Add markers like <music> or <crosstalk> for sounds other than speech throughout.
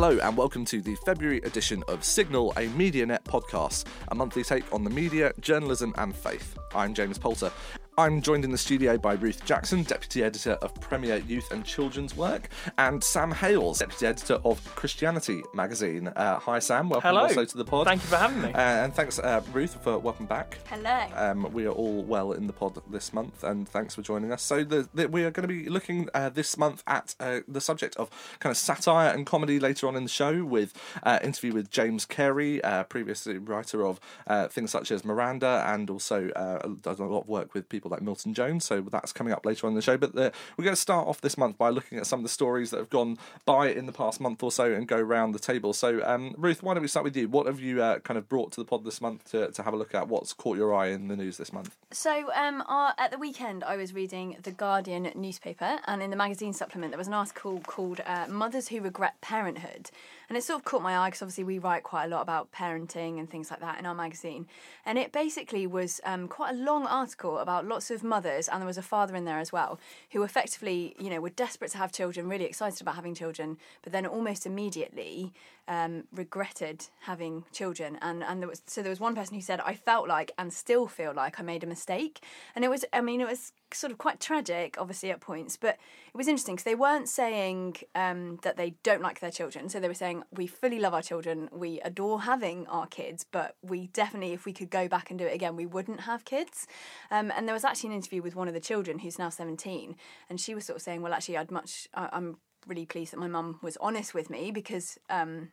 Hello and welcome to the February edition of Signal, a MediaNet podcast, a monthly take on the media, journalism, and faith. I'm James Poulter. I'm joined in the studio by Ruth Jackson, Deputy Editor of Premier Youth and Children's Work, and Sam Hales, Deputy Editor of Christianity magazine. Uh, hi, Sam. Welcome Hello. also to the pod. Thank you for having me. Uh, and thanks, uh, Ruth, for welcome back. Hello. Um, we are all well in the pod this month, and thanks for joining us. So, the, the, we are going to be looking uh, this month at uh, the subject of kind of satire and comedy later on in the show, with uh, interview with James Cary, uh, previously writer of uh, things such as Miranda, and also uh, does a lot of work with people like Milton Jones. So that's coming up later on in the show. But the, we're going to start off this month by looking at some of the stories that have gone by in the past month or so, and go round the table. So, um, Ruth, why don't we start with you? What have you uh, kind of brought to the pod this month to, to have a look at? What's caught your eye in the news this month? So, um, uh, at the weekend, I was reading the Guardian newspaper, and in the magazine supplement, there was an article called uh, "Mothers Who Regret Parenthood," and it sort of caught my eye because obviously we write quite a lot about parenting and things like that in our magazine, and it basically was um, quite a long article about lots of mothers, and there was a father in there as well, who effectively, you know, were desperate to have children, really excited about having children, but then almost immediately um, regretted having children, and and there was so there was one person who said, "I felt like and still feel like I made a mistake," and it was, I mean, it was sort of quite tragic, obviously at points, but it was interesting because they weren't saying um, that they don't like their children. So they were saying we fully love our children, we adore having our kids, but we definitely, if we could go back and do it again, we wouldn't have kids. Um, and there was actually an interview with one of the children who's now seventeen, and she was sort of saying, well, actually, I'd much, I, I'm really pleased that my mum was honest with me because. Um,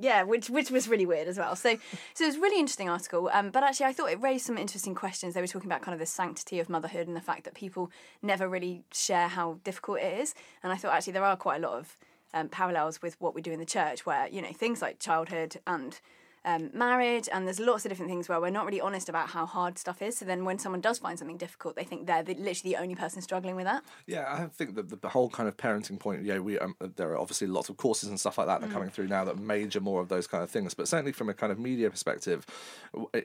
yeah, which which was really weird as well. So so it was a really interesting article. Um, but actually, I thought it raised some interesting questions. They were talking about kind of the sanctity of motherhood and the fact that people never really share how difficult it is. And I thought actually there are quite a lot of um, parallels with what we do in the church, where you know things like childhood and um, marriage, and there's lots of different things where we're not really honest about how hard stuff is. So then when someone does find something difficult, they think they're the, literally the only person struggling with that. Yeah, I think that the, the whole kind of parenting point. Yeah, we um, there are obviously lots of courses and stuff like that that are coming through now that major more of those kind of things. But certainly from a kind of media perspective,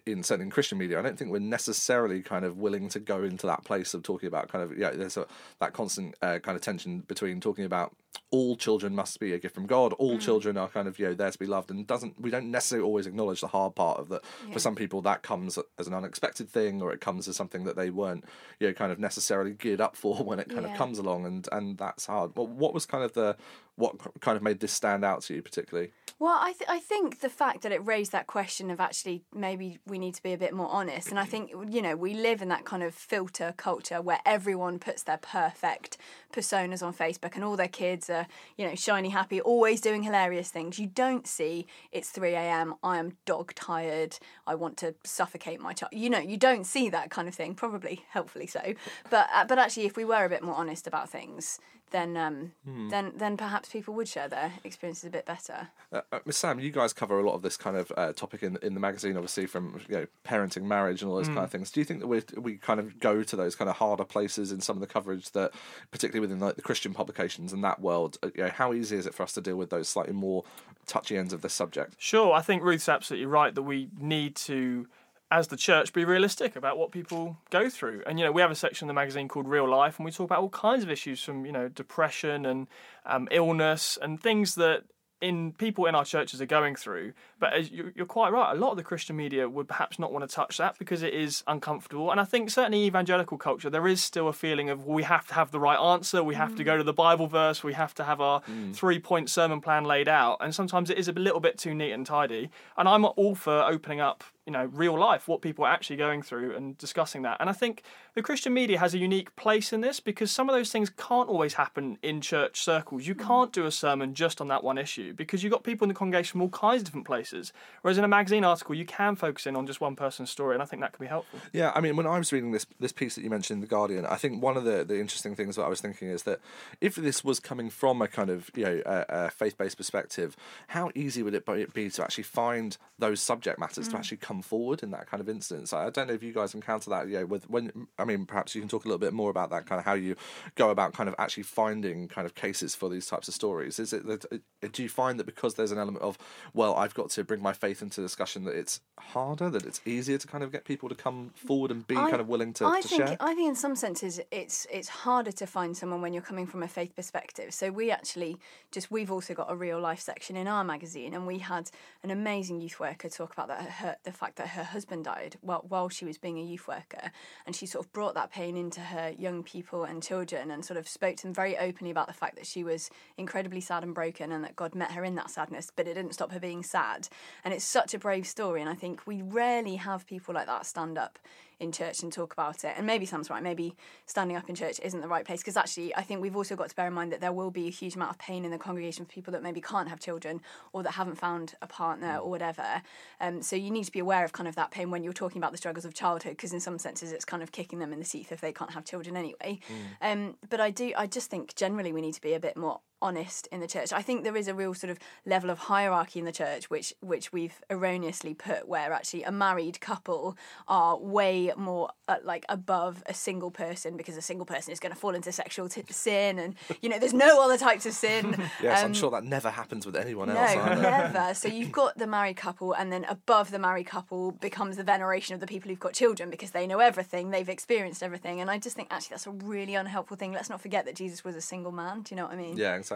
in certainly in Christian media, I don't think we're necessarily kind of willing to go into that place of talking about kind of yeah. There's a, that constant uh, kind of tension between talking about all children must be a gift from God. All mm. children are kind of you know there to be loved, and doesn't we don't necessarily always acknowledge the hard part of that. For some people, that comes as an unexpected thing, or it comes as something that they weren't you know kind of necessarily geared up for <laughs> when it kind of comes along, and and that's hard. Well, what was kind of the what kind of made this stand out to you particularly? Well, I, th- I think the fact that it raised that question of actually maybe we need to be a bit more honest. And I think, you know, we live in that kind of filter culture where everyone puts their perfect personas on Facebook and all their kids are, you know, shiny, happy, always doing hilarious things. You don't see it's 3 a.m., I am dog tired, I want to suffocate my child. You know, you don't see that kind of thing, probably <laughs> helpfully so. But, uh, but actually, if we were a bit more honest about things, then um, then then perhaps people would share their experiences a bit better. Uh, uh, Miss Sam, you guys cover a lot of this kind of uh, topic in in the magazine, obviously from you know parenting, marriage, and all those kind of things. Do you think that we we kind of go to those kind of harder places in some of the coverage that, particularly within like the Christian publications and that world, uh, you know, how easy is it for us to deal with those slightly more touchy ends of this subject? Sure, I think Ruth's absolutely right that we need to, as the church, be realistic about what people go through. And you know, we have a section in the magazine called Real Life, and we talk about all kinds of issues from you know depression and um, illness and things that in people in our churches are going through. But as you're, you're quite right, a lot of the Christian media would perhaps not want to touch that because it is uncomfortable. And I think certainly evangelical culture, there is still a feeling of we have to have the right answer, we have to go to the Bible verse, we have to have our three point sermon plan laid out. And sometimes it is a little bit too neat and tidy. And I'm all for opening up you know real life what people are actually going through and discussing that. And i think the christian media has a unique place in this because some of those things can't always happen in church circles. You mm. can't do a sermon just on that one issue because you've got people in the congregation from all kinds of different places. Whereas in a magazine article you can focus in on just one person's story and i think that can be helpful. Yeah, I mean, when I was reading this this piece that you mentioned in the Guardian, I think one of the, the interesting things that I was thinking is that if this was coming from a kind of you know a, a faith based perspective, how easy would it be- be to actually find those subject matters to mm. actually come forward in that kind of instance? I don't know if you guys encounter that. You know, with when I mean, perhaps you can talk a little bit more about that kind of how you go about kind of actually finding kind of cases for these types of stories. Is it that uh, do you find that because there's an element of well, I've got to bring my faith into discussion that it's harder, that it's easier to kind of get people to come forward and be I- kind of willing to, I to think share? I think in some senses it's it's harder to find someone when you're coming from a faith perspective. So we actually just we've also got a real life section in our magazine, and we had an amazing youth worker talk about that her the fact that her husband died while while she was being a youth worker, and she sort of brought that pain into her young people and children, and sort of spoke to them very openly about the fact that she was incredibly sad and broken, and that God met her in that sadness, but it didn't stop her being sad. And it's such a brave story, and I think we rarely have people like that stand up in church and talk about it. And maybe Sam's right, maybe standing up in church isn't the right place because actually I think we've also got to bear in mind that there will be a huge amount of pain in the congregation for people that maybe can't have children or that haven't found a partner or whatever. Um, so you need to be aware of kind of that pain when you're talking about the struggles of childhood because in some senses it's kind of kicking them in the teeth if they can't have children anyway. Um, but I do, I just think generally we need to be a bit more honest in the church. I think there is a real sort of level of hierarchy in the church which which we've erroneously put where actually a married couple are way more uh, like above a single person because a single person is going to fall into sexual t- sin and you know there's no other types of sin. <laughs> yes, I'm Um, sure that never happens with anyone else. either. never. So <laughs> you've got the married couple, and then above the married couple becomes the veneration of the people who've got children because they know everything, they've experienced everything. And I just think actually that's a really unhelpful thing. Let's not forget that Jesus was a single man. Do you know what I mean? Yeah, exactly.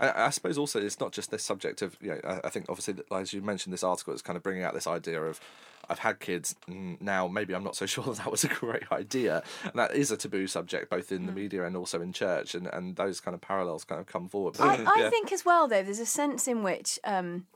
I, I suppose also it's not just this subject of you know. I, I think obviously as you mentioned, this article is kind of bringing out this idea of I've had kids mm, now. Maybe I'm not so <laughs> sure that that was a great idea, and that is a taboo subject both Mm. in the media and also in church, and, and those kind of parallels kind of come forward. But, I, I think as well though there's a sense in which um,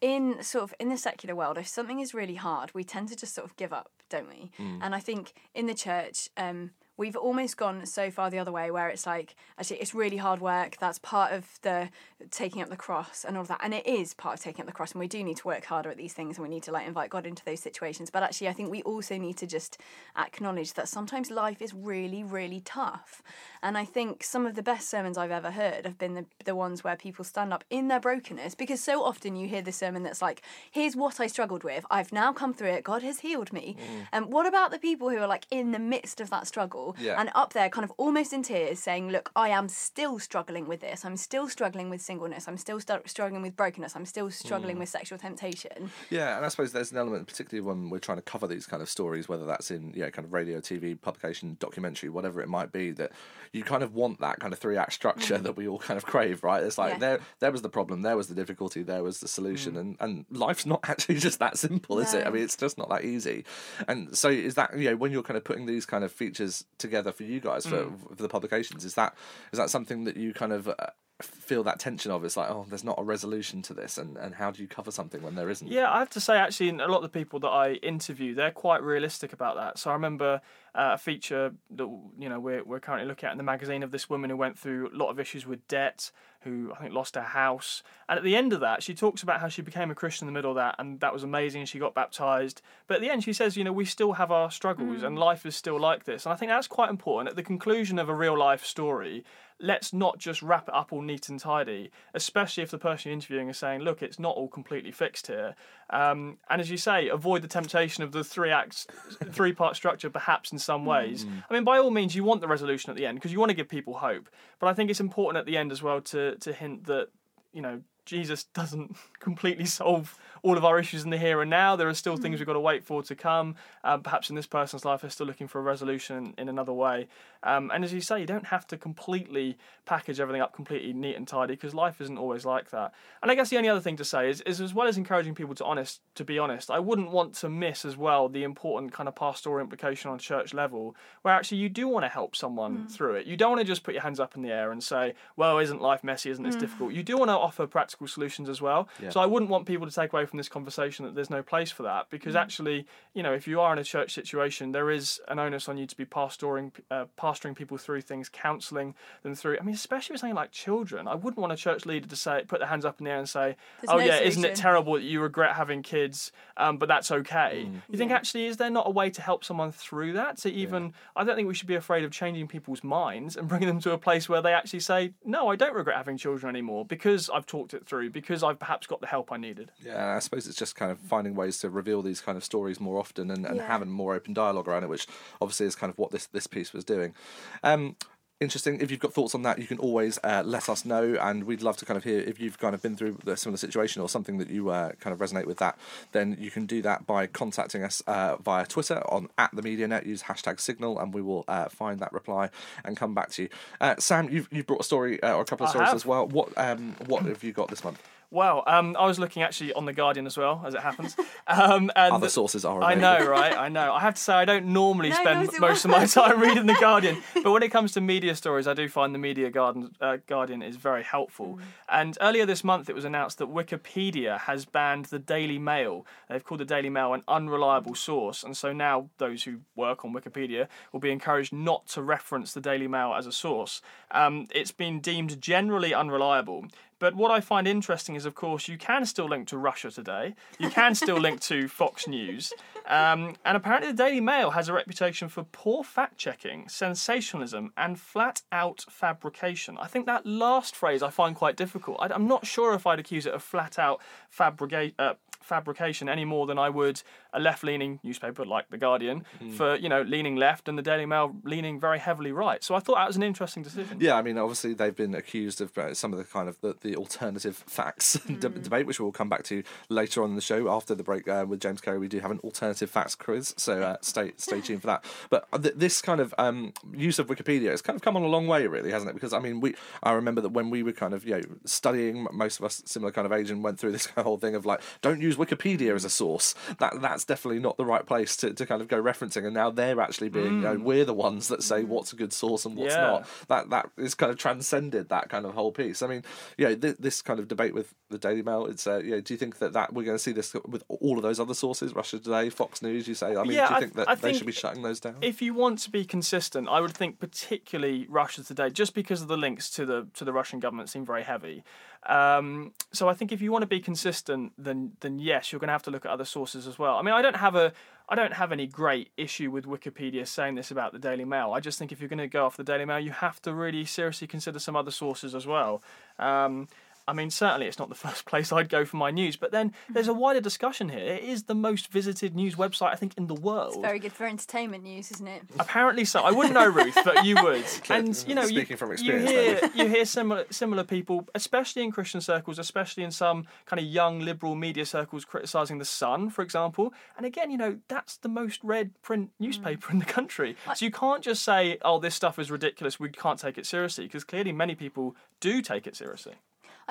in sort of in the secular world if something is really hard we tend to just sort of give up don't we and i think in the church um, we've almost gone so far the other way where it's like actually it's really hard work. That's part of the taking up the cross and all of that. And it is part of taking up the cross and we do need to work harder at these things and we need to like invite god into those situations. But actually i think we also need to just acknowledge that sometimes life is really really tough. And i think some of the best sermons i've ever heard have been the, the ones where people stand up in their brokenness because so often you hear the sermon that's like here's what i struggled with. I've now come through it. God has healed me. Mm. And what about the people who are like in the midst of that struggle Yeah. and up there kind of almost in tears saying look i am still struggling with this i'm still struggling with singleness i'm still struggling with brokenness i'm still struggling hmm. with sexual temptation Yeah, and I suppose there's an element, particularly when we're trying to cover these kind of stories, whether that's in yeah, kind of radio, TV, publication, documentary, whatever it might be, that you kind of want that kind of three act structure mm. that we all kind of crave, right? It's like Yeah. there there was the problem, there was the difficulty, there was the solution, mm. and and life's not <laughs> actually just that simple, is it? I mean, it's just not that easy. And so is that you know when you're kind of putting these kind of features together for you guys for, for the publications, is that is that something that you kind of uh, feel that tension of it's like oh there's not a resolution to this and, and how do you cover something when there isn't Yeah, I have to say, actually, a lot of the people that I interview, they're quite realistic about that. So I remember uh, a feature that you know we're we're currently looking at in the magazine of this woman who went through a lot of issues with debt, who I think lost her house, and at the end of that, she talks about how she became a Christian in the middle of that, and that was amazing. and She got baptized, but at the end, she says, you know, we still have our struggles, and life is still like this, and I think that's quite important. At the conclusion of a real life story, let's not just wrap it up all neat and tidy, especially if the person you're interviewing is saying, look, it's not all completely fixed here. Um, and as you say, avoid the temptation of the three acts, three part structure, perhaps in some ways. I mean, by all means, you want the resolution at the end because you want to give people hope. But I think it's important at the end as well to, to hint that, you know, Jesus <laughs> doesn't completely solve all of our issues in the here and now. There are still things we've got to wait for to come. Um, perhaps in this person's life, they're still looking for a resolution in another way. Um, and as you say, you don't have to completely package everything up completely neat and tidy because life isn't always like that. And I guess the only other thing to say is, is as well as encouraging people to honest to be honest, I wouldn't want to miss as well the important kind of pastoral implication on church level, where actually you do want to help someone through it. You don't want to just put your hands up in the air and say, "Well, isn't life messy? Isn't this difficult?" You do want to offer practical solutions as well. So I wouldn't want people to take away from this conversation that there's no place for that because actually, you know, if you are in a church situation, there is an onus on you to be pastoring, uh, pastoring people through things, counselling them through. I mean, especially with something like children, I wouldn't want a church leader to say, put their hands up in the air and say, There's "Oh no yeah, isn't it terrible that you regret having kids, um, but that's okay." Mm. You think actually, is there not a way to help someone through that? To even, I don't think we should be afraid of changing people's minds and bringing them to a place where they actually say, "No, I don't regret having children anymore because I've talked it through, because I've perhaps got the help I needed." Yeah, I suppose it's just kind of finding ways to reveal these kind of stories more often and, and Yeah. having more open dialogue around it, which obviously is kind of what this this piece was doing. Um, interesting. If you've got thoughts on that, you can always uh, let us know, and we'd love to kind of hear if you've kind of been through a similar situation or something that you uh, kind of resonate with that. Then you can do that by contacting us uh, via Twitter on at the MediaNet. Use hashtag Signal, and we will uh, find that reply and come back to you. Uh, Sam, you've you've brought a story uh, or a couple of I stories have. as well. What um what have you got this month? Well, um, I was looking actually on the Guardian as well, as it happens. Um, and Other sources are Available. I know, right? I know. I have to say, I don't normally No, spend nor do most of my <laughs> time reading the Guardian, <laughs> but when it comes to media stories, I do find the Media Garden, uh, Guardian is very helpful. And earlier this month, it was announced that Wikipedia has banned the Daily Mail. They've called the Daily Mail an unreliable source, and so now those who work on Wikipedia will be encouraged not to reference the Daily Mail as a source. Um, it's been deemed generally unreliable. But what I find interesting is, of course, you can still link to Russia Today. You can still link to <laughs> Fox News. Um, and apparently, the Daily Mail has a reputation for poor fact checking, sensationalism, and flat out fabrication. I think that last phrase I find quite difficult. I, am not sure if I'd accuse it of flat out fabrica- uh, fabrication any more than I would a left leaning newspaper like The Guardian for, you know, leaning left and the Daily Mail leaning very heavily right. So I thought that was an interesting decision. Yeah, I mean, obviously they've been accused of uh, some of the kind of the, the alternative facts <laughs> de- debate, which we'll come back to later on in the show after the break uh, with James Cary. We do have an alternative facts quiz, so uh, stay stay <laughs> tuned for that. But uh, th- this kind of um, use of Wikipedia has kind of come on a long way, really, hasn't it? Because I mean, we I remember that when we were kind of you know studying, most of us similar kind of age, and went through this <laughs> whole thing of like, don't use Wikipedia as a source. That that's definitely not the right place to, to kind of go referencing. And now they're actually being, you know, we're the ones that say what's a good source and what's Yeah. not that that is kind of transcended that kind of whole piece. I mean, yeah, th- this kind of debate with the Daily Mail. It's uh, yeah. Do you think that that we're going to see this with all of those other sources, Russia Today, Fox News? You say. I mean, Yeah, do you think th- that I they think should be shutting those down? If you want to be consistent, I would think particularly Russia Today, just because of the links to the to the Russian government seem very heavy. Um, so I think if you want to be consistent, then then yes, you're going to have to look at other sources as well. I mean, I don't have a I don't have any great issue with Wikipedia saying this about the Daily Mail. I just think if you're going to go off the Daily Mail, you have to really seriously consider some other sources as well. Um, I mean, certainly it's not the <laughs> first place I'd go for my news, but then there's a wider discussion here. It is the most visited news website I think in the world. Very good for entertainment news, isn't it? Apparently so. I wouldn't know Ruth, but you <laughs> would. and you know, you, Speaking from you experience hear you hear similar similar people, especially in Christian circles, especially in some kind of young liberal media circles, criticising the Sun, for example. And again, you know, that's the most read print hmm. newspaper in the country. So you can't just say, "Oh, this stuff is ridiculous. We can't take it seriously," because clearly many people do take it seriously.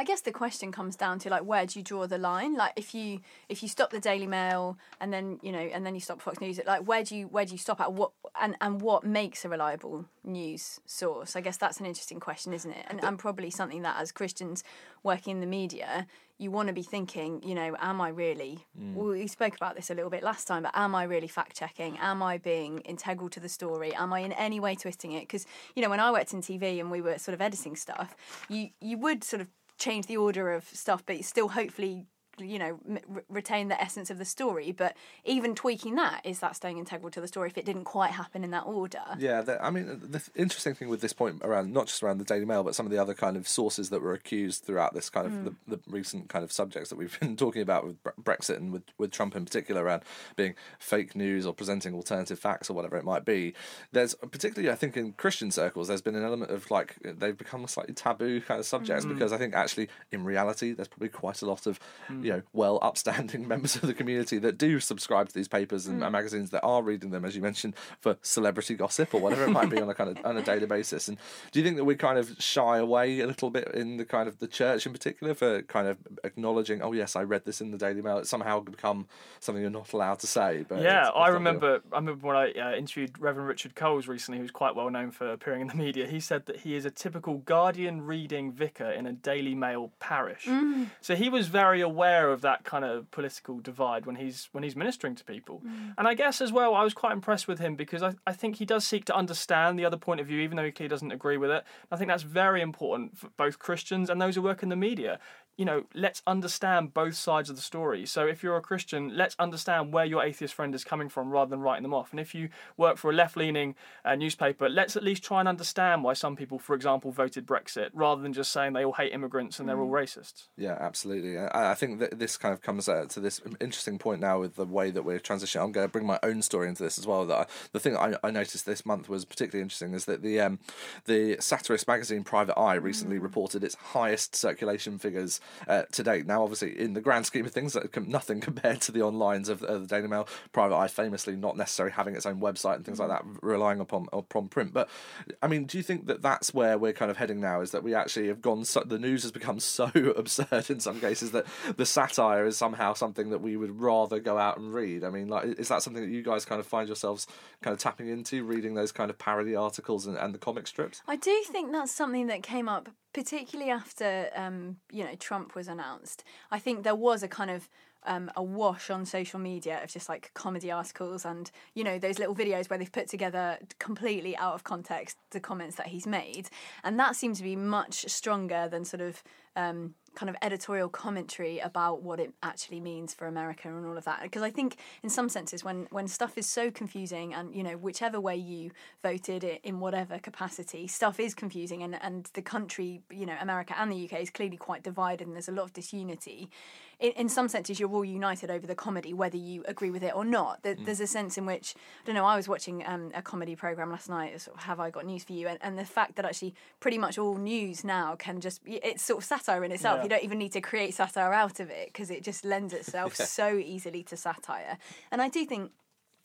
I guess the question comes down to like where do you draw the line? Like if you if you stop the Daily Mail and then you know and then you stop Fox News, like where do you where do you stop at what and and what makes a reliable news source? I guess that's an interesting question, isn't it? And and probably something that as Christians working in the media, you want to be thinking, you know, am I really? Mm. Well, we spoke about this a little bit last time, but am I really fact checking? Am I being integral to the story? Am I in any way twisting it? Because you know, when I worked in TV and we were sort of editing stuff, you you would sort of change the order of stuff, but still hopefully you know m- re- retain the essence of the story. But even tweaking that is that staying integral to the story if it didn't quite happen in that order. Yeah, the, I mean, the interesting thing with this point around not just around the Daily Mail, but some of the other kind of sources that were accused throughout this kind of Mm. the, the recent kind of subjects that we've <laughs> been talking about with Brexit and with, with Trump in particular around being fake news or presenting alternative facts or whatever it might be. There's particularly, I think, in Christian circles, there's been an element of like they've become slightly taboo kind of subjects Mm. because I think actually in reality there's probably quite a lot of you you know well upstanding <laughs> members of the community that do subscribe to these papers and, and magazines that are reading them, as you mentioned, for celebrity gossip or whatever it might be <laughs> on a kind of on a daily basis. And do you think that we kind of shy away a little bit in the kind of the church in particular for kind of acknowledging, oh yes, I read this in the Daily Mail. It's somehow become something you're not allowed to say. But Yeah, it's- it's I not real. remember. I remember when I uh, interviewed Reverend Richard Coles recently, who's quite well known for appearing in the media. He said that he is a typical Guardian reading vicar in a Daily Mail parish. So he was very aware of that kind of political divide when he's when he's ministering to people. Mm. And I guess as well, I was quite impressed with him because I, I think he does seek to understand the other point of view, even though he clearly doesn't agree with it. I think that's very important for both Christians and those who work in the media you know, let's understand both sides of the story. So if you're a Christian, let's understand where your atheist friend is coming from rather than writing them off. And if you work for a left leaning uh, newspaper, let's at least try and understand why some people, for example, voted Brexit rather than just saying they all hate immigrants and they're all racists. Yeah, absolutely. I, I think that this kind of comes uh, to this interesting point now with the way that we're transitioning. I'm going to bring my own story into this as well. That I, the thing I, I noticed this month was particularly interesting is that the um, the satirist magazine Private Eye recently reported its highest circulation figures uh, to date. Now, obviously, in the grand scheme of things, nothing <laughs> compared to the onlines of the Daily Mail. Private Eye famously not necessarily having its own website and things like that, relying upon upon print. But I mean, do you think that that's where we're kind of heading now? Is that we actually have gone? So, the news has become <laughs> so absurd in some cases that the satire is somehow something that we would rather go out and read. I mean, like, is that something that you guys kind of find yourselves kind of tapping into, reading those kind of parody articles and, and the comic strips? I do think that's something that came up particularly after um, you know Trump was announced. I think there was a kind of um, a wash on social media of just like comedy articles and you know those little videos where they've put together completely out of context the comments that he's made, and that seemed to be much stronger than sort of um, kind of editorial commentary about what it actually means for America and all of that. Because I think in some senses when when stuff is so confusing and you know whichever way you voted in whatever capacity, stuff is confusing and and the country you know America and the UK is clearly quite divided and there's a lot of disunity. In, in some senses, you're all united over the comedy, whether you agree with it or not. There, There's a sense in which I don't know. I was watching um, a comedy program last night. Sort of, Have I got news for you? And, and the fact that actually pretty much all news now can just it's sort of satire in itself. Yeah. You don't even need to create satire out of it because it just lends itself <laughs> so easily to satire. And I do think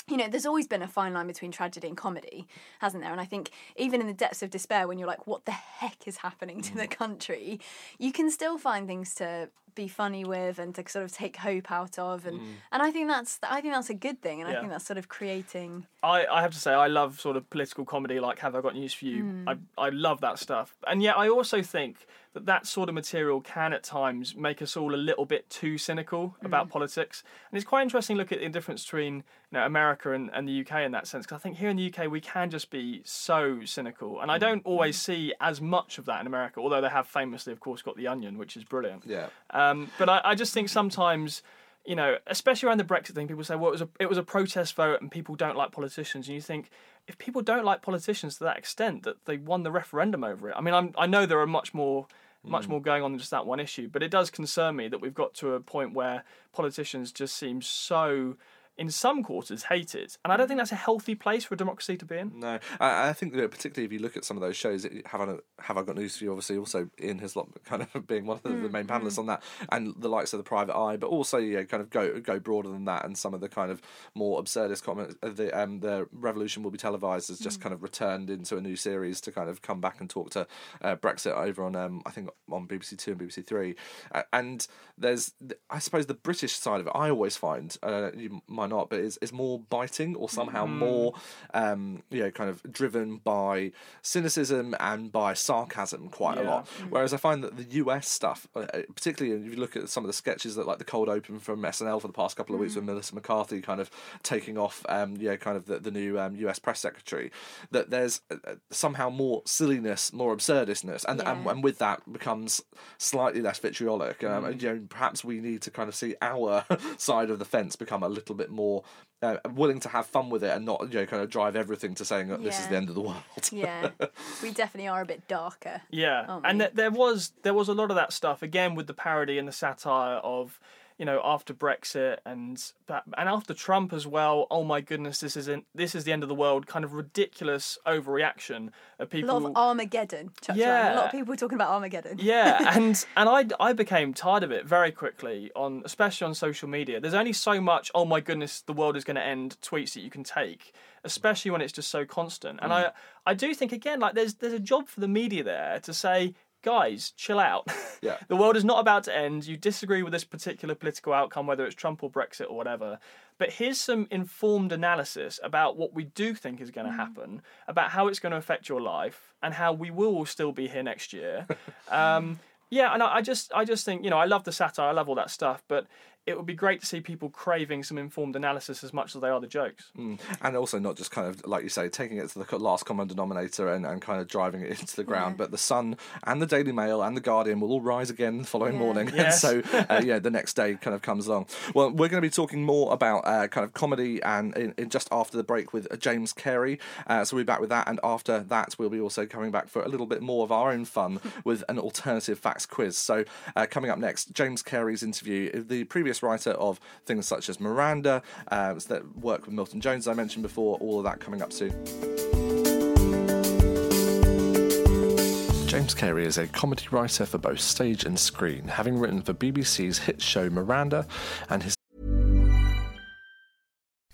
you know, there's always been a fine line between tragedy and comedy, hasn't there? And I think even in the depths of despair, when you're like, what the heck is happening to the country, you can still find things to be funny with and to sort of take hope out of. And, mm. and I think that's I think that's a good thing. And I think that's sort of creating I, I have to say I love sort of political comedy like Have I Got News For You? Mm. I, I love that stuff. And yet I also think that that sort of material can at times make us all a little bit too cynical about mm. politics. And it's quite interesting to look at the difference between you know, America and, and the UK in that sense. Because I think here in the UK we can just be so cynical. And I don't always see as much of that in America, although they have famously, of course, got The Onion, which is brilliant. Yeah. Um, Um, but I, I just think sometimes, you know, especially around the Brexit thing, people say, well, it was a it was a protest vote and people don't like politicians, and you think if people don't like politicians to that extent that they won the referendum over it. I mean, I'm, I know there are much more. Much mm. more going on than just that one issue, but it does concern me that we've got to a point where politicians just seem so, in some quarters, hate it. and I don't think that's a healthy place for a democracy to be in. No, I, I think that particularly if you look at some of those shows, have I have I got news for you? Obviously, also Ian Hislop kind of <laughs> being one of the, the main panelists on that, and the likes of the Private Eye, but also yeah, kind of go go broader than that, and some of the kind of more absurdist comments. uh, The um the Revolution will be televised has just kind of returned into a new series to kind of come back and talk to uh, Brexit over on um I think on BBC Two and BBC Three, uh, and there's I suppose the British side of it. I always find uh, you might not, but is is more biting or somehow more um you know kind of driven by cynicism and by sarcasm quite a Yeah. lot. Whereas I find that the US stuff, uh, uh, particularly if you look at some of the sketches that like the cold open from SNL for the past couple of weeks with Melissa McCarthy kind of taking off, um, you know, kind of the, the new um, US press secretary, that there's uh, somehow more silliness, more absurdistness, and, and Yeah. and with that becomes slightly less vitriolic. Um, and, you know, perhaps we need to kind of see our <laughs> side of the fence become a little bit more. Uh, willing to have fun with it and not you know kind of drive everything to saying that this is the end of the world. <laughs> yeah. we definitely are a bit darker. Yeah, and th- there was there was a lot of that stuff again with the parody and the satire of you know, after Brexit and that, and after Trump as well. Oh my goodness, this isn't this is the end of the world. Kind of ridiculous overreaction of people. A people. lot of Armageddon. chucked around. Yeah. A lot of people talking about Armageddon. yeah, <laughs> and and I I became tired of it very quickly on especially on social media. There's only so much oh my goodness the world is going to end tweets that you can take, especially when it's just so constant. And mm. I I do think again like there's there's a job for the media there to say guys chill out. <laughs> Yeah. the world is not about to end. You disagree with this particular political outcome whether it's Trump or Brexit or whatever. But here's some informed analysis about what we do think is going to happen, about how it's going to affect your life, and how we will still be here next year. <laughs> Um, yeah, and I, I just, I just think, you know, I love the satire, I love all that stuff, but it would be great to see people craving some informed analysis as much as they are the jokes. and also not just kind of like you say taking it to the last common denominator and, and kind of driving it into the ground but the sun and the daily mail and the guardian will all rise again the following Yeah. morning. <laughs> Yes. and so <laughs> uh, yeah the next day kind of comes along. Well we're going to be talking more about uh, kind of comedy and in, in just after the break with uh, james cary. Uh, so we'll be back with that. And after that we'll be also coming back for a little bit more of our own fun <laughs> with an alternative facts quiz. So uh, coming up next james cary's interview the previous writer of things such as miranda uh, that work with milton jones i mentioned before all of that coming up soon. James Cary is a comedy writer for both stage and screen, having written for BBC's hit show Miranda and his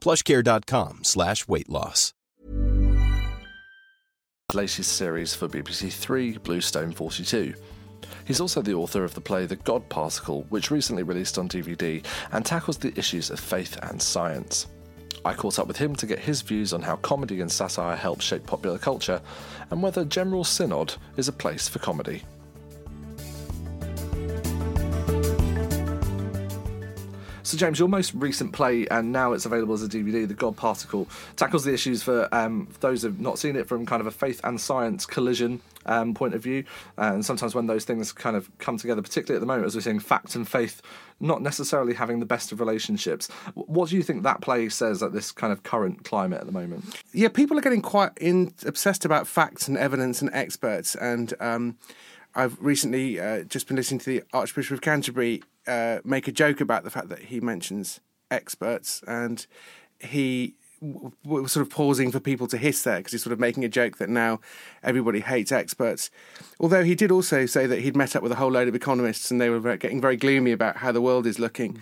plushcare.com slash weight loss. latest series for BBC Three, Bluestone 42. He's also the author of the play The God Particle, which recently released on DVD and tackles the issues of faith and science. I caught up with him to get his views on how comedy and satire help shape popular culture and whether General Synod is a place for comedy. So, James, your most recent play, and now it's available as a DVD, The God Particle, tackles the issues for um, those who've not seen it from kind of a faith and science collision um, point of view. and sometimes when those things kind of come together, particularly at the moment, as we're seeing fact and faith not necessarily having the best of relationships. What do you think that play says at this kind of current climate at the moment? yeah, people are getting quite in, obsessed about facts and evidence and experts. And um, I've recently uh, just been listening to the Archbishop of Canterbury uh, make a joke about the fact that he mentions experts, and he w- w- was sort of pausing for people to hiss there because he's sort of making a joke that now everybody hates experts. Although he did also say that he'd met up with a whole load of economists and they were getting very gloomy about how the world is looking.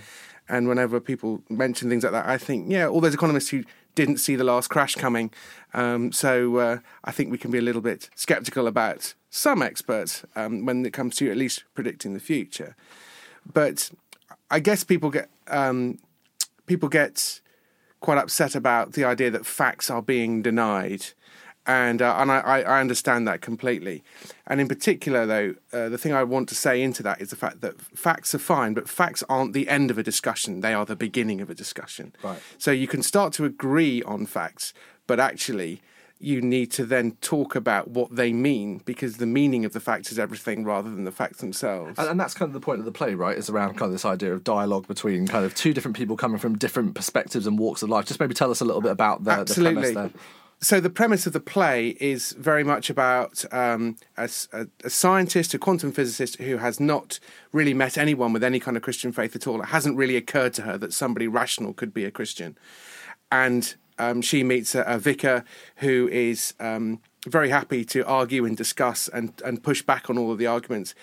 And whenever people mention things like that, I think, yeah, all those economists who didn't see the last crash coming. Um, so uh, I think we can be a little bit sceptical about some experts um, when it comes to at least predicting the future. But I guess people get um, people get quite upset about the idea that facts are being denied. And, uh, and I, I understand that completely. And in particular, though, uh, the thing I want to say into that is the fact that facts are fine, but facts aren't the end of a discussion. They are the beginning of a discussion. Right. So you can start to agree on facts, but actually, you need to then talk about what they mean because the meaning of the facts is everything rather than the facts themselves. And, and that's kind of the point of the play, right? Is around kind of this idea of dialogue between kind of two different people coming from different perspectives and walks of life. Just maybe tell us a little bit about the, the Absolutely. there. So the premise of the play is very much about um, a- a scientist, a quantum physicist who has not really met anyone with any kind of Christian faith at all. It hasn't really occurred to her that somebody rational could be a Christian, and um, she meets a, a vicar who is um, very happy to argue and discuss and, and push back on all of the arguments.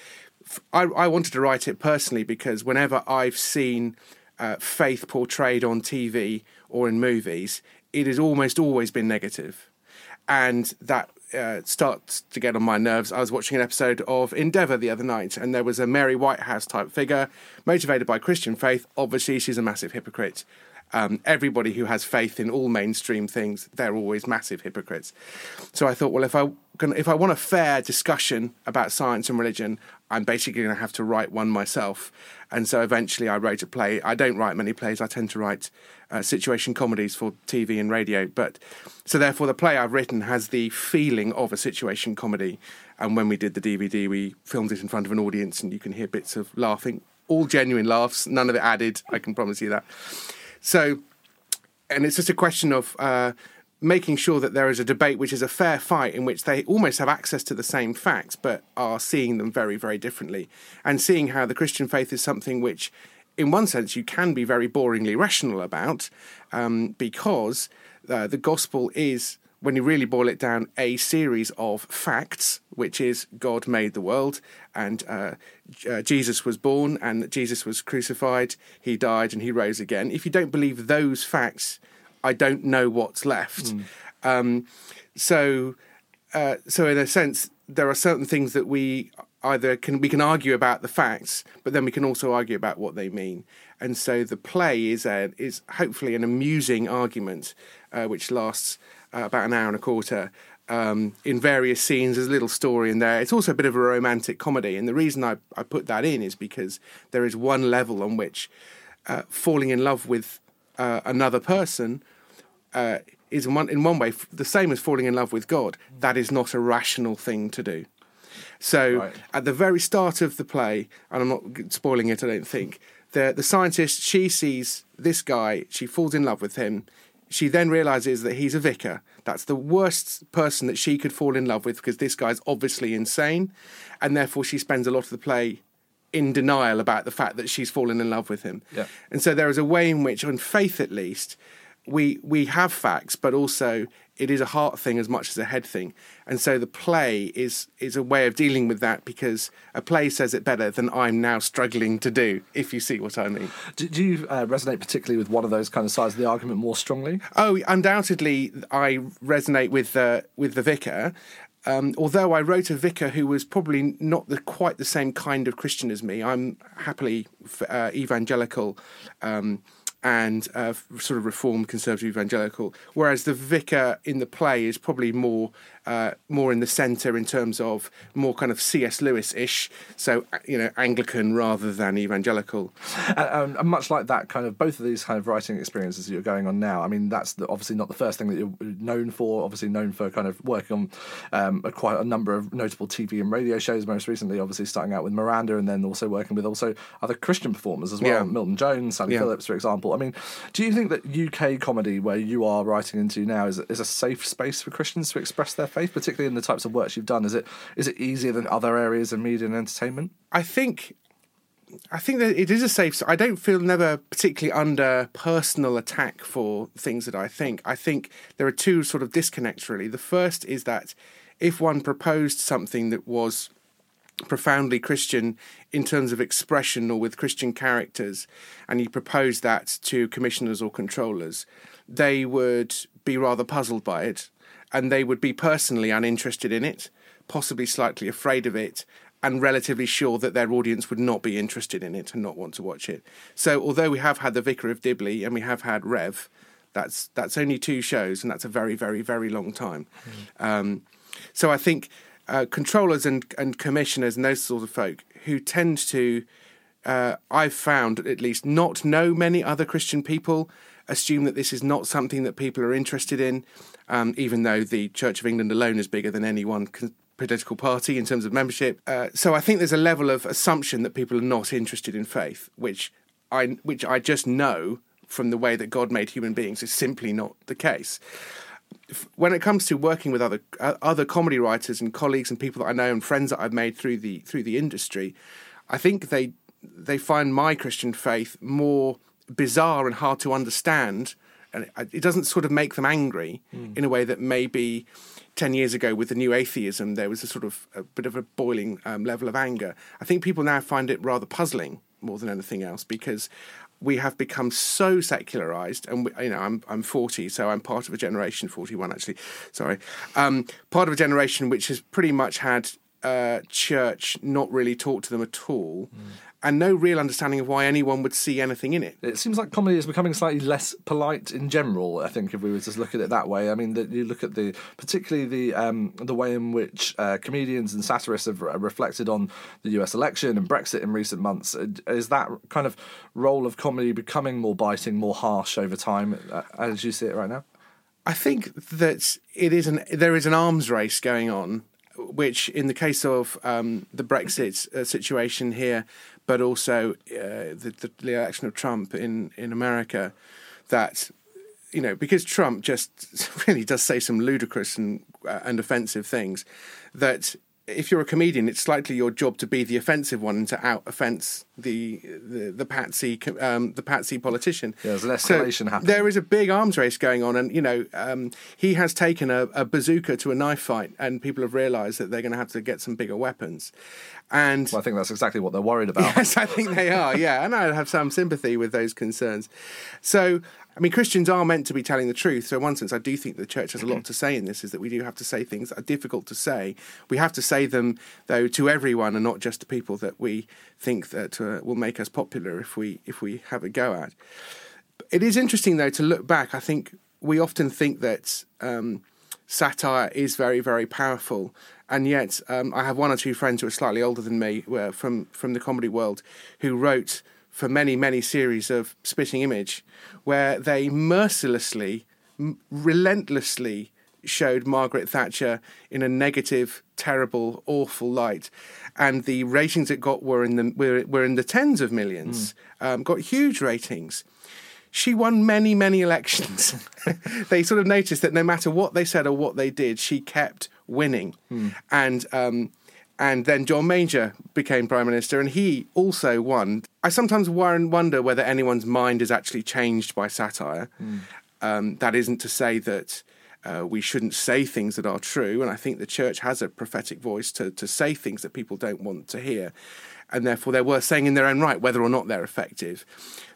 I wanted to write it personally because whenever I've seen uh, faith portrayed on TV or in movies, it has almost always been negative. negative, and that uh, starts to get on my nerves. I was watching an episode of Endeavour the other night, and there was a Mary Whitehouse type figure motivated by Christian faith. Obviously, she's a massive hypocrite. Um, everybody who has faith in all mainstream things, they're always massive hypocrites. So I thought, well, if I can, if I want a fair discussion about science and religion, I'm basically going to have to write one myself. And so eventually, I wrote a play. I don't write many plays. I tend to write uh, situation comedies for TV and radio. But so therefore, the play I've written has the feeling of a situation comedy. And when we did the DVD, we filmed it in front of an audience, and you can hear bits of laughing, all genuine laughs, none of it added. I can promise you that. So, and it's just a question of uh, making sure that there is a debate which is a fair fight in which they almost have access to the same facts but are seeing them very, very differently. And seeing how the Christian faith is something which, in one sense, you can be very boringly rational about um, because uh, the gospel is. When you really boil it down, a series of facts, which is God made the world, and uh, uh, Jesus was born, and Jesus was crucified, he died, and he rose again. If you don't believe those facts, I don't know what's left. Um, so, uh, so in a sense, there are certain things that we either can we can argue about the facts, but then we can also argue about what they mean. And so the play is a, is hopefully an amusing argument, uh, which lasts uh, about an hour and a quarter. Um, in various scenes, there's a little story in there. It's also a bit of a romantic comedy, and the reason I, I put that in is because there is one level on which uh, falling in love with uh, another person uh, is in one, in one way f- the same as falling in love with God. That is not a rational thing to do. So Right. at the very start of the play, and I'm not spoiling it, I don't think, the the scientist she sees this guy, she falls in love with him. She then realizes that he's a vicar. That's the worst person that she could fall in love with because this guy's obviously insane, and therefore she spends a lot of the play in denial about the fact that she's fallen in love with him. Yeah. And so there is a way in which, on faith at least, we we have facts, but also it is a heart thing as much as a head thing. And so the play is is a way of dealing with that because a play says it better than I'm now struggling to do. If you see what I mean. Do, do you uh, resonate particularly with one of those kind of sides of the argument more strongly? Oh, undoubtedly, I resonate with the with the vicar. Um, although I wrote a vicar who was probably not the, quite the same kind of Christian as me, I'm happily uh, evangelical um, and uh, sort of reformed conservative evangelical. Whereas the vicar in the play is probably more uh, more in the centre in terms of more kind of C.S. Lewis ish, so uh, you know Anglican rather than evangelical. And, and much like that, kind of both of these kind of writing experiences that you're going on now. I mean, that's the, obviously not the first thing that you're known for. Obviously known for kind of working on um, a, quite a number of notable TV and radio shows. Most recently, obviously starting out with Miranda, and then also working with also other Christian performers as well. Yeah. Milton Jones, Sally Yeah. Phillips, for example. I mean, do you think that UK comedy, where you are writing into now, is is a safe space for Christians to express their faith, particularly in the types of works you've done? Is it is it easier than other areas of media and entertainment? I think I think that it is a safe. I don't feel never particularly under personal attack for things that I think. I think there are two sort of disconnects really. The first is that if one proposed something that was profoundly Christian in terms of expression or with Christian characters, and you proposed that to commissioners or controllers, they would be rather puzzled by it, and they would be personally uninterested in it, possibly slightly afraid of it, and relatively sure that their audience would not be interested in it and not want to watch it. So, although we have had the Vicar of Dibley and we have had Rev, that's that's only two shows, and that's a very, very, very long time. Um, so, I think uh, controllers and and commissioners and those sort of folk who tend to, uh, I've found at least, not know many other Christian people. Assume that this is not something that people are interested in, um, even though the Church of England alone is bigger than any one political party in terms of membership. Uh, so I think there's a level of assumption that people are not interested in faith, which I which I just know from the way that God made human beings is simply not the case. When it comes to working with other uh, other comedy writers and colleagues and people that I know and friends that I've made through the through the industry, I think they they find my Christian faith more bizarre and hard to understand, and it, doesn't sort of make them angry mm. in a way that maybe. 10 years ago with the new atheism, there was a sort of a bit of a boiling um, level of anger. I think people now find it rather puzzling more than anything else because we have become so secularized and we, you know I'm I'm 40 so I'm part of a generation 41 actually sorry um, part of a generation which has pretty much had uh, church not really talk to them at all mm and no real understanding of why anyone would see anything in it. It seems like comedy is becoming slightly less polite in general. I think if we were to look at it that way, I mean, the, you look at the particularly the um, the way in which uh, comedians and satirists have reflected on the U.S. election and Brexit in recent months. Uh, is that kind of role of comedy becoming more biting, more harsh over time, uh, as you see it right now? I think that it is an there is an arms race going on which, in the case of um, the Brexit uh, situation here, but also uh, the, the, election of Trump in, in America, that you know because Trump just <laughs> really does say some ludicrous and uh, and offensive things, that if you're a comedian, it's slightly your job to be the offensive one and to out offence the, the the patsy um, the patsy politician. Yeah, there's an escalation so happening. There is a big arms race going on, and you know um, he has taken a, a, bazooka to a knife fight, and people have realised that they're going to have to get some bigger weapons. And well, I think that's exactly what they're worried about. <laughs> Yes, I think they are. Yeah, and I have some sympathy with those concerns. So I mean, Christians are meant to be telling the truth. So, in one sense, I do think the church has a lot to say in this, is that we do have to say things that are difficult to say. We have to say them, though, to everyone and not just to people that we think that uh, will make us popular if we, if we have a go at. It is interesting, though, to look back. I think we often think that um, satire is very, very powerful. And yet, um, I have one or two friends who are slightly older than me from, from the comedy world who wrote for many, many series of Spitting Image, where they mercilessly, m- relentlessly showed Margaret Thatcher in a negative, terrible, awful light, and the ratings it got were in the were, were in the tens of millions. Mm. Um, got huge ratings. She won many, many elections. <laughs> they sort of noticed that no matter what they said or what they did, she kept winning, mm. and. Um, and then John Major became Prime Minister, and he also won. I sometimes wonder whether anyone's mind is actually changed by satire. Mm. Um, that isn't to say that uh, we shouldn't say things that are true, and I think the church has a prophetic voice to, to say things that people don't want to hear, and therefore they're worth saying in their own right, whether or not they're effective.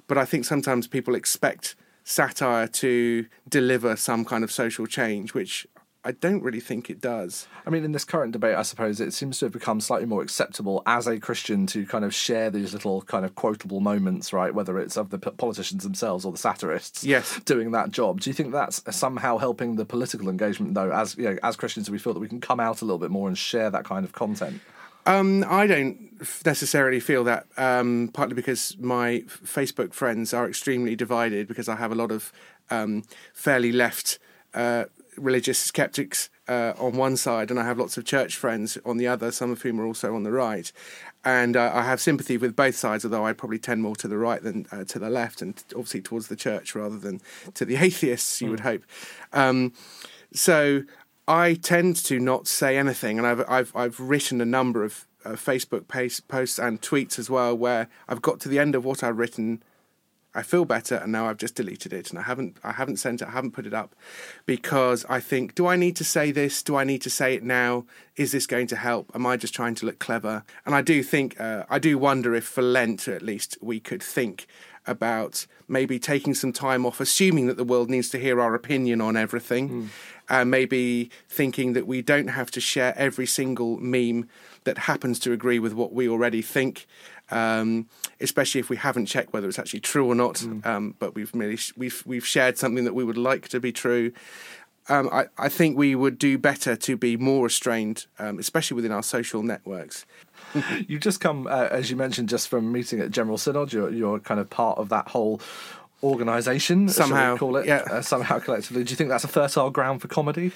But I think sometimes people expect satire to deliver some kind of social change, which I don't really think it does. I mean, in this current debate, I suppose it seems to have become slightly more acceptable as a Christian to kind of share these little kind of quotable moments, right? Whether it's of the politicians themselves or the satirists, yes, doing that job. Do you think that's somehow helping the political engagement, though? As you know, as Christians, do we feel that we can come out a little bit more and share that kind of content? Um, I don't necessarily feel that, um, partly because my Facebook friends are extremely divided because I have a lot of um, fairly left. Uh, religious skeptics uh, on one side, and I have lots of church friends on the other, some of whom are also on the right. And uh, I have sympathy with both sides, although I probably tend more to the right than uh, to the left, and obviously towards the church rather than to the <laughs> atheists, you mm. would hope. Um, so I tend to not say anything, and I've I've, I've written a number of uh, Facebook posts and tweets as well, where I've got to the end of what I've written I feel better, and now I've just deleted it, and I haven't I haven't sent it, I haven't put it up, because I think, do I need to say this? Do I need to say it now? Is this going to help? Am I just trying to look clever? And I do think, uh, I do wonder if for Lent at least we could think about maybe taking some time off, assuming that the world needs to hear our opinion on everything, mm. uh, maybe thinking that we don't have to share every single meme that happens to agree with what we already think um, especially if we haven't checked whether it's actually true or not. Mm. Um, but we've merely we've we've shared something that we would like to be true. Um, I, I, think we would do better to be more restrained, um, especially within our social networks. <laughs> You've just come, uh, as you mentioned, just from meeting at General Synod. You're, you're kind of part of that whole organisation, Somehow, call it, yeah. uh, somehow collectively. Do you think that's a fertile ground for comedy?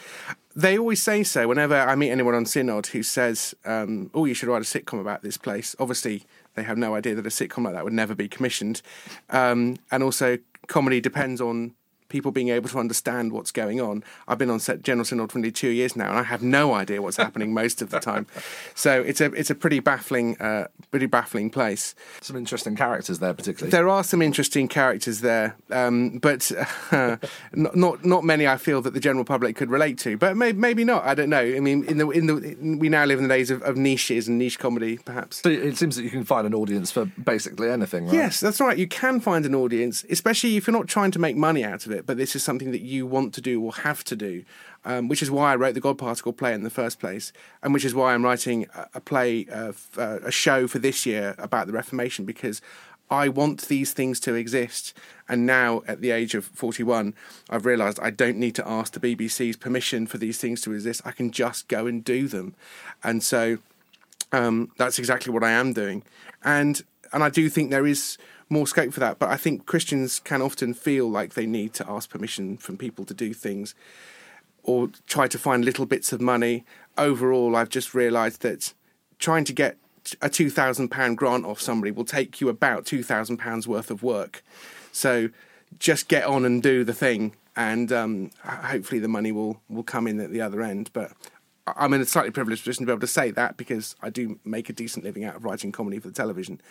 They always say so whenever I meet anyone on Synod who says, um, "Oh, you should write a sitcom about this place." Obviously, they have no idea that a sitcom like that would never be commissioned, um, and also comedy depends on people being able to understand what's going on. I've been on set General Synod for nearly two years now, and I have no idea what's happening <laughs> most of the time. So it's a it's a pretty baffling, uh, pretty baffling place. Some interesting characters there, particularly. There are some interesting characters there, um, but uh, <laughs> not, not not many. I feel that the general public could relate to, but maybe, maybe not. I don't know. I mean, in the in the we now live in the days of, of niches and niche comedy, perhaps. So it seems that you can find an audience for basically anything, right? Yes, that's right. You can find an audience, especially if you're not trying to make money out of it, but this is something that you want to do or have to do, um, which is why I wrote the God Particle play in the first place, and which is why I'm writing a, a play, uh, f- uh, a show for this year about the Reformation, because I want these things to exist. And now, at the age of 41, I've realised I don't need to ask the BBC's permission for these things to exist. I can just go and do them. And so um, that's exactly what I am doing, and and I do think there is more scope for that. But I think Christians can often feel like they need to ask permission from people to do things, or try to find little bits of money. Overall, I've just realised that trying to get a two thousand pound grant off somebody will take you about two thousand pounds worth of work. So just get on and do the thing, and um, hopefully the money will will come in at the other end. But I'm in a slightly privileged position to be able to say that because I do make a decent living out of writing comedy for the television.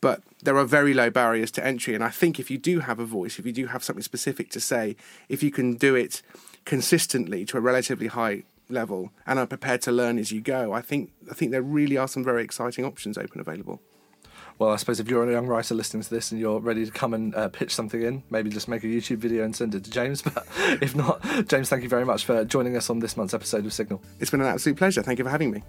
But there are very low barriers to entry, and I think if you do have a voice, if you do have something specific to say, if you can do it consistently to a relatively high level and are prepared to learn as you go, I think I think there really are some very exciting options open available. Well, I suppose if you're a young writer listening to this and you're ready to come and uh, pitch something in, maybe just make a YouTube video and send it to James. <laughs> But if not, James, thank you very much for joining us on this month's episode of Signal. It's been an absolute pleasure. Thank you for having me.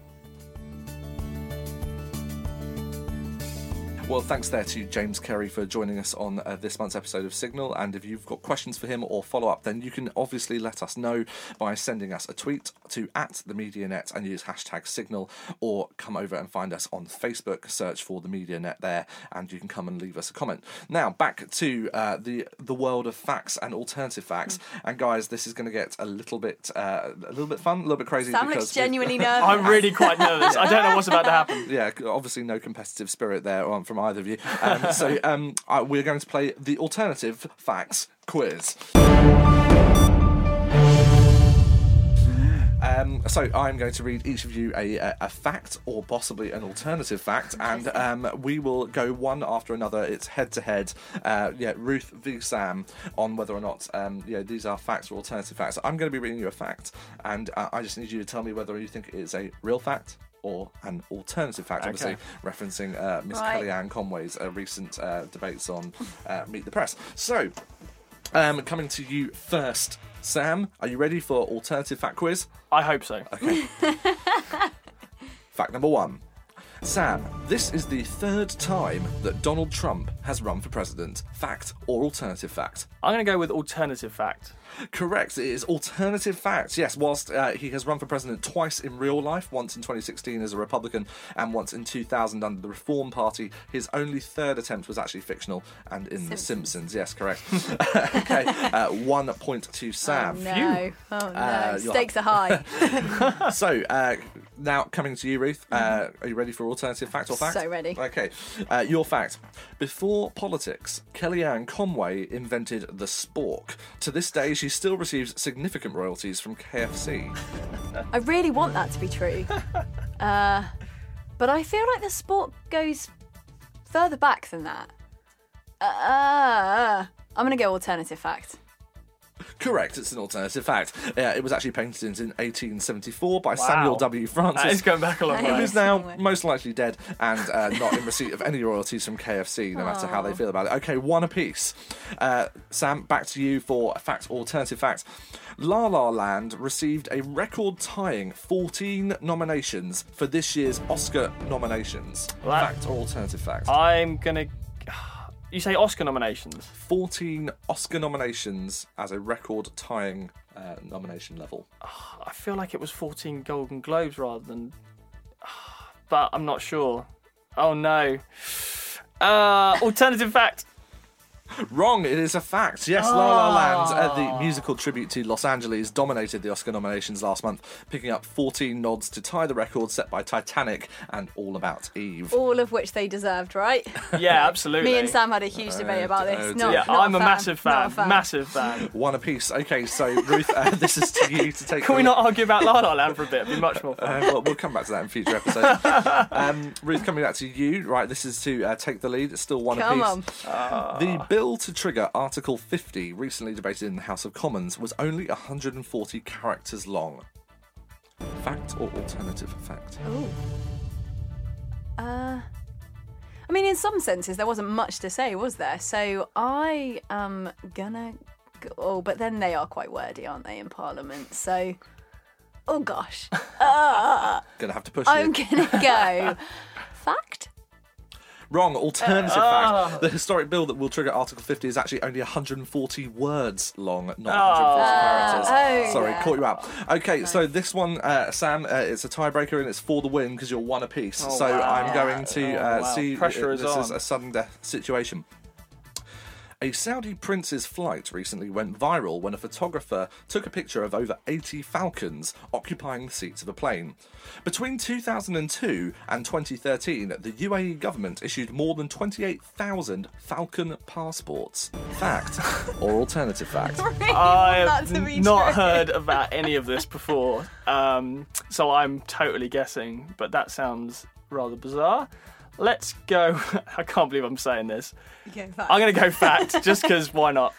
Well, thanks there to James Cary for joining us on uh, this month's episode of Signal. And if you've got questions for him or follow up, then you can obviously let us know by sending us a tweet to at the MediaNet and use hashtag Signal, or come over and find us on Facebook. Search for the MediaNet there, and you can come and leave us a comment. Now back to uh, the the world of facts and alternative facts. And guys, this is going to get a little bit uh, a little bit fun, a little bit crazy. Sam looks genuinely nervous. I'm really quite nervous. I don't know what's about to happen. <laughs> yeah, obviously no competitive spirit there um, from either of you. Um, <laughs> so um, uh, we're going to play the alternative facts quiz. Um, so I'm going to read each of you a, a, a fact or possibly an alternative fact, and um, we will go one after another. It's head to head. Uh, Yeah, Ruth v Sam on whether or not um, yeah these are facts or alternative facts. I'm going to be reading you a fact, and uh, I just need you to tell me whether you think it is a real fact or an alternative fact. Obviously, Okay. referencing uh, Miss Right. Kellyanne Conway's uh, recent uh, debates on uh, Meet the Press. So, um, coming to you first, Sam. Are you ready for alternative fact quiz? I hope so. Okay. <laughs> fact number one. Sam, this is the third time that Donald Trump has run for president. Fact or alternative fact? I'm going to go with alternative fact. Correct. It is alternative fact. Yes, whilst uh, he has run for president twice in real life, once in 2016 as a Republican and once in 2000 under the Reform Party, his only third attempt was actually fictional and in The Simpsons. Yes, correct. <laughs> okay, uh, one point to Sam. Oh no! Oh no! Uh, Stakes are high. <laughs> So, uh, now coming to you, Ruth. Uh, are you ready for alternative fact or fact? So ready. Okay. Uh, your fact. Before politics, Kellyanne Conway invented the spork. To this day, she still receives significant royalties from KFC. <laughs> I really want that to be true. <laughs> Uh, but I feel like the spork goes further back than that. Uh, I'm gonna go alternative fact. Correct, it's an alternative fact. Yeah, it was actually painted in 1874 by Samuel W. Francis. That is going back a long That way. is now most likely dead and uh, not in receipt of any royalties from KFC, no matter how they feel about it. Okay, one apiece. Uh, Sam, back to you for a fact, alternative fact. La La Land received a record tying 14 nominations for this year's Oscar nominations. Well, that- fact or alternative fact? I'm going to. You say Oscar nominations. 14 Oscar nominations as a record tying uh, nomination level. I feel like it was 14 Golden Globes rather than. But I'm not sure. Oh no. Uh, alternative fact. <laughs> Wrong. It is a fact. Yes, La La Land, uh, the musical tribute to Los Angeles, dominated the Oscar nominations last month, picking up 14 nods to tie the record set by Titanic and All About Eve. All of which they deserved, right? <laughs> Yeah, absolutely. Me and Sam had a huge debate about oh, this. Not, Yeah, not I'm a fan, massive not fan. a fan. Massive fan. <laughs> One apiece. Okay, so Ruth, uh, this is to you to take. Can we not argue about La La Land for a bit? It'd be much more Uh, fun. well, we'll come back to that in future episodes. um, Ruth, coming back to you. Right, this is to uh, take the lead. It's still one Come apiece. on. The bill to trigger Article 50, recently debated in the House of Commons, was only 140 characters long. Fact or alternative fact? Ooh. Uh, I mean, in some senses, there wasn't much to say, was there? So I am gonna. Go, oh, but then they are quite wordy, aren't they, in Parliament? So, oh gosh, uh, <laughs> Gonna have to push I'm you. gonna go <laughs> fact. Wrong. Alternative Ah. fact. The historic bill that will trigger Article 50 is actually only 140 words long, not 140 Oh, characters. Sorry, yeah. caught you out. Okay, so this one, uh, Sam, uh, it's a tiebreaker and it's for the win because you're one apiece. Oh, so wow. I'm going to Oh, uh, wow. see Pressure uh, is this is a sudden death situation. A Saudi prince's flight recently went viral when a photographer took a picture of over 80 falcons occupying the seats of a plane. Between 2002 and 2013, the UAE government issued more than 28,000 falcon passports. Fact <laughs> or alternative fact? I've not true. heard about any of this <laughs> before, um, so I'm totally guessing. But that sounds rather bizarre. Let's go. <laughs> I can't believe I'm saying this. Okay, fact. I'm going to go fact, just because why not?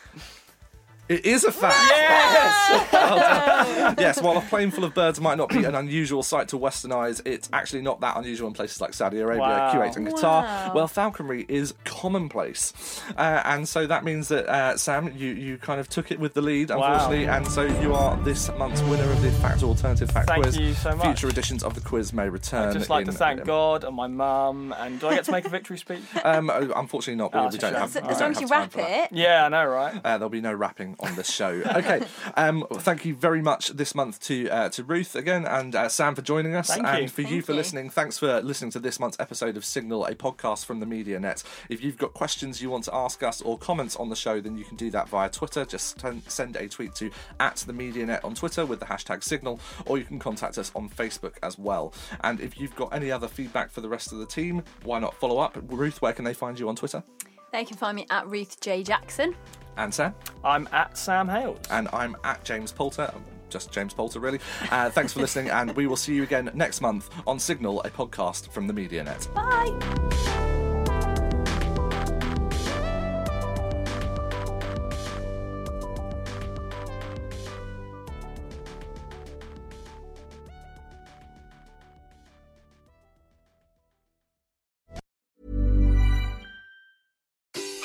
It is a fact. Yes. <laughs> Well <laughs> yes. While a plane full of birds might not be an unusual sight to Western eyes, it's actually not that unusual in places like Saudi Arabia, Wow. Kuwait, and Qatar. Well, falconry is commonplace, uh, and so that means that uh, Sam, you you kind of took it with the lead, Wow. unfortunately, and so you are this month's winner of the fact or alternative fact Thank quiz. you so much. Future editions of the quiz may return. I'd just like to in- thank God and my mum. And do I get to make a victory speech? <laughs> Um, unfortunately, not. We, Oh, we don't shame. have. So, we as long as you time wrap it. Yeah, I know, right? Uh, there'll be no rapping on this show. Okay. um, thank you very much this month to uh, to Ruth again and uh, Sam for joining us, Thank and you. for you for you. listening. Thanks for listening to this month's episode of Signal, a podcast from the Media Net. If you've got questions you want to ask us or comments on the show, then you can do that via Twitter. Just ten- send a tweet to at the Media Net on Twitter with the hashtag Signal, or you can contact us on Facebook as well. And if you've got any other feedback for the rest of the team, why not follow up? Ruth, where can they find you on Twitter? They can find me at Ruth J Jackson. And Sam? I'm at Sam Hales. and I'm at James Poulter. Just James Poulter, really. Uh, thanks for listening, and we will see you again next month on Signal, a podcast from the Media Net. Bye.